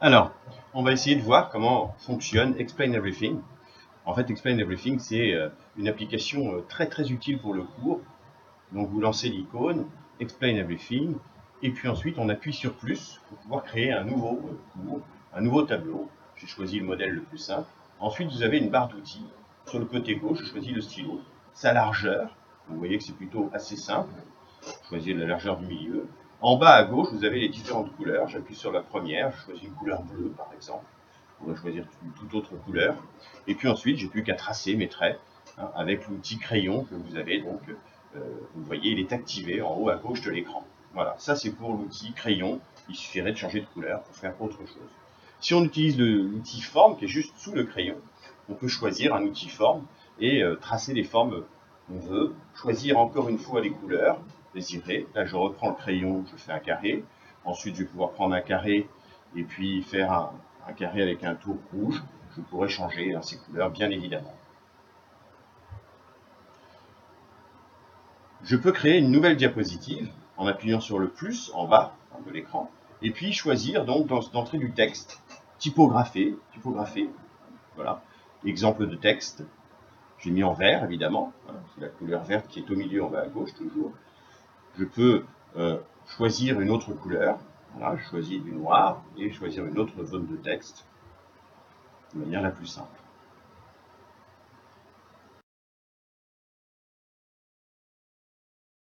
Alors, on va essayer de voir comment fonctionne Explain Everything. En fait, Explain Everything, c'est euh, une application euh, très très utile pour le cours. Donc vous lancez l'icône, Explain Everything, et puis ensuite on appuie sur plus pour pouvoir créer un nouveau cours, un nouveau tableau. J'ai choisi le modèle le plus simple. Ensuite, vous avez une barre d'outils. Sur le côté gauche, je choisis le stylo, sa largeur. Vous voyez que c'est plutôt assez simple. Choisir la largeur du milieu. En bas à gauche, vous avez les différentes couleurs. J'appuie sur la première, je choisis une couleur bleue par exemple. Vous pourrez choisir une toute autre couleur. Et puis ensuite, j'ai plus qu'à tracer mes traits hein, avec l'outil crayon que vous avez. Donc, euh, vous voyez, il est activé en haut à gauche de l'écran. Voilà, ça c'est pour l'outil crayon. Il suffirait de changer de couleur pour faire autre chose. Si on utilise l'outil forme qui est juste sous le crayon, on peut choisir un outil forme et euh, tracer les formes qu'on veut, choisir encore une fois les couleurs, désirées. Là, je reprends le crayon, je fais un carré. Ensuite, je vais pouvoir prendre un carré et puis faire un, carré avec un tour rouge. Je pourrais changer ces couleurs, bien évidemment. Je peux créer une nouvelle diapositive en appuyant sur le plus en bas de l'écran et puis choisir donc d'entrer du texte, typographié, typographié, voilà, exemple de texte, j'ai mis en vert évidemment, c'est la couleur verte qui est au milieu en bas à gauche toujours, je peux euh, choisir une autre couleur, voilà, je choisis du noir et choisir une autre zone de texte de manière la plus simple.